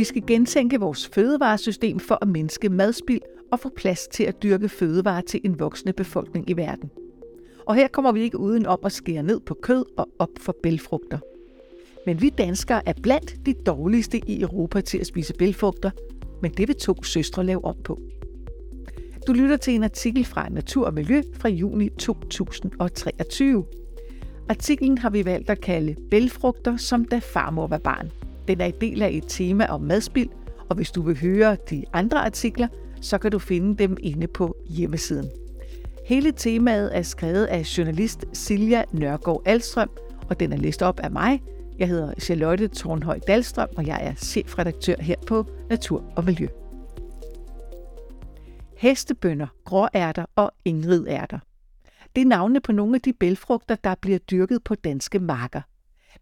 Vi skal gentænke vores fødevaresystem for at mindske madspild og få plads til at dyrke fødevarer til en voksende befolkning i verden. Og her kommer vi ikke uden om at skære ned på kød og op for bælfrugter. Men vi danskere er blandt de dårligste i Europa til at spise bælfrugter, men det vil to søstre lave om på. Du lytter til en artikel fra Natur og Miljø fra juni 2023. Artiklen har vi valgt at kalde Bælfrugter, som da farmor var barn. Den er en del af et tema om madspild, og hvis du vil høre de andre artikler, så kan du finde dem inde på hjemmesiden. Hele temaet er skrevet af journalist Silja Nørgaard Alstrøm, og den er læst op af mig. Jeg hedder Charlotte Tornhøj Dalstrøm, og jeg er chefredaktør her på Natur og Miljø. Hestebønder, gråærter og ingridærter. Det er navnene på nogle af de bælfrugter, der bliver dyrket på danske marker.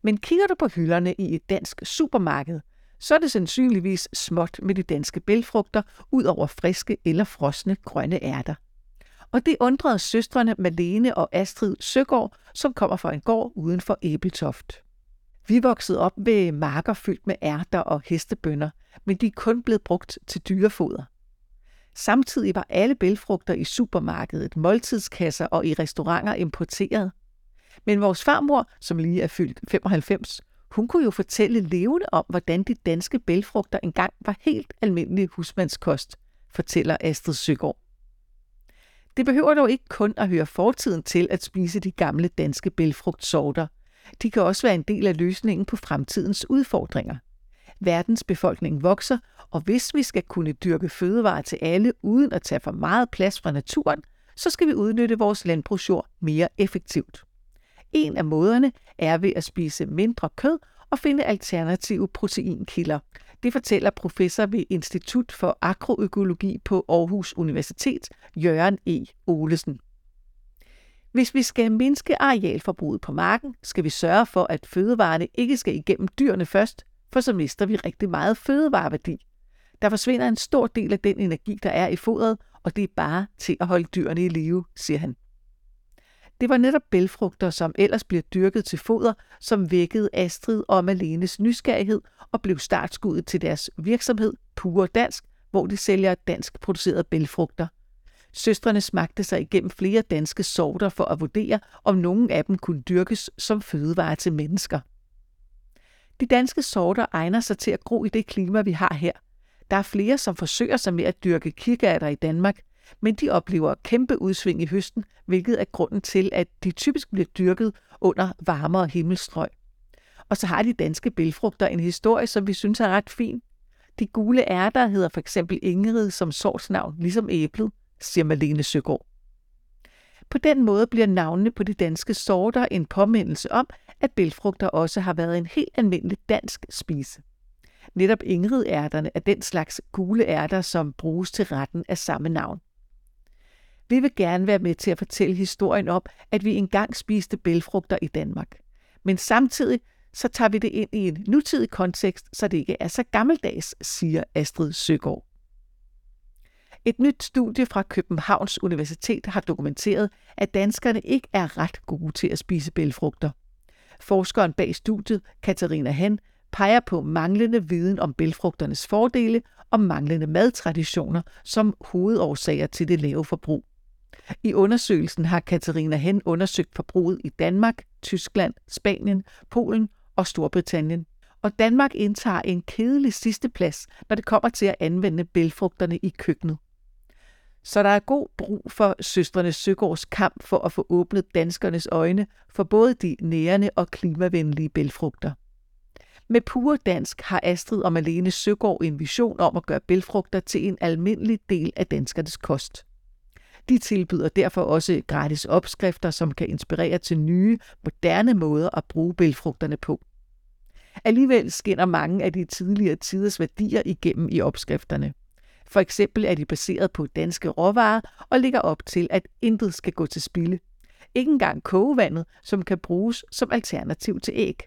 Men kigger du på hylderne i et dansk supermarked, så er det sandsynligvis småt med de danske bælfrugter, ud over friske eller frosne grønne ærter. Og det undrede søstrene Malene og Astrid Søgaard, som kommer fra en gård uden for Æbeltoft. Vi voksede op ved marker fyldt med ærter og hestebønder, men de er kun blevet brugt til dyrefoder. Samtidig var alle bælfrugter i supermarkedet, måltidskasser og i restauranter importeret. Men vores farmor, som lige er fyldt 95, hun kunne jo fortælle levende om, hvordan de danske bælfrugter engang var helt almindelig husmandskost, fortæller Astrid Søgaard. Det behøver dog ikke kun at høre fortiden til at spise de gamle danske bælfrugtsorter. De kan også være en del af løsningen på fremtidens udfordringer. Verdens befolkning vokser, og hvis vi skal kunne dyrke fødevarer til alle uden at tage for meget plads fra naturen, så skal vi udnytte vores landbrugsjord mere effektivt. En af måderne er ved at spise mindre kød og finde alternative proteinkilder. Det fortæller professor ved Institut for Agroøkologi på Aarhus Universitet, Jørgen E. Olesen. Hvis vi skal mindske arealforbruget på marken, skal vi sørge for, at fødevarene ikke skal igennem dyrene først, for så mister vi rigtig meget fødevareværdi. Der forsvinder en stor del af den energi, der er i fodret, og det er bare til at holde dyrene i live, siger han. Det var netop bælfrugter, som ellers bliver dyrket til foder, som vækkede Astrid og Malenes nysgerrighed og blev startskuddet til deres virksomhed Pure Dansk, hvor de sælger dansk producerede bælfrugter. Søstrene smagte sig igennem flere danske sorter for at vurdere, om nogen af dem kunne dyrkes som fødevare til mennesker. De danske sorter egner sig til at gro i det klima, vi har her. Der er flere, som forsøger sig med at dyrke kirkeærter i Danmark, men de oplever kæmpe udsving i høsten, hvilket er grunden til, at de typisk bliver dyrket under varmere himmelstrøg. Og så har de danske bælfrugter en historie, som vi synes er ret fin. De gule ærter hedder for eksempel Ingrid som sortsnavn, ligesom æblet, siger Malene Søgaard. På den måde bliver navnene på de danske sorter en påmindelse om, at bælfrugter også har været en helt almindelig dansk spise. Netop Ingrid-ærterne er den slags gule ærter, som bruges til retten af samme navn. Vi vil gerne være med til at fortælle historien om, at vi engang spiste bælfrugter i Danmark. Men samtidig så tager vi det ind i en nutidig kontekst, så det ikke er så gammeldags, siger Astrid Søgaard. Et nyt studie fra Københavns Universitet har dokumenteret, at danskerne ikke er ret gode til at spise bælfrugter. Forskeren bag studiet, Katarina Han, peger på manglende viden om bælfrugternes fordele og manglende madtraditioner som hovedårsager til det lave forbrug. I undersøgelsen har Katarina Hen undersøgt forbruget i Danmark, Tyskland, Spanien, Polen og Storbritannien. Og Danmark indtager en kedelig sidste plads, når det kommer til at anvende bælfrugterne i køkkenet. Så der er god brug for søstrene Søgaards kamp for at få åbnet danskernes øjne for både de nærende og klimavenlige bælfrugter. Med pure dansk har Astrid og Malene Søgaard en vision om at gøre bælfrugter til en almindelig del af danskernes kost. De tilbyder derfor også gratis opskrifter, som kan inspirere til nye, moderne måder at bruge bælfrugterne på. Alligevel skinner mange af de tidligere tiders værdier igennem i opskrifterne. For eksempel er de baseret på danske råvarer og ligger op til, at intet skal gå til spilde. Ikke engang kogevandet, som kan bruges som alternativ til æg.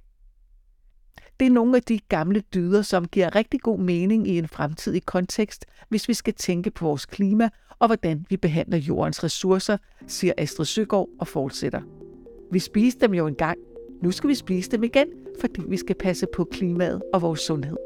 Det er nogle af de gamle dyder, som giver rigtig god mening i en fremtidig kontekst, hvis vi skal tænke på vores klima og hvordan vi behandler jordens ressourcer, siger Astrid Søgaard og fortsætter. Vi spiste dem jo engang. Nu skal vi spise dem igen, fordi vi skal passe på klimaet og vores sundhed.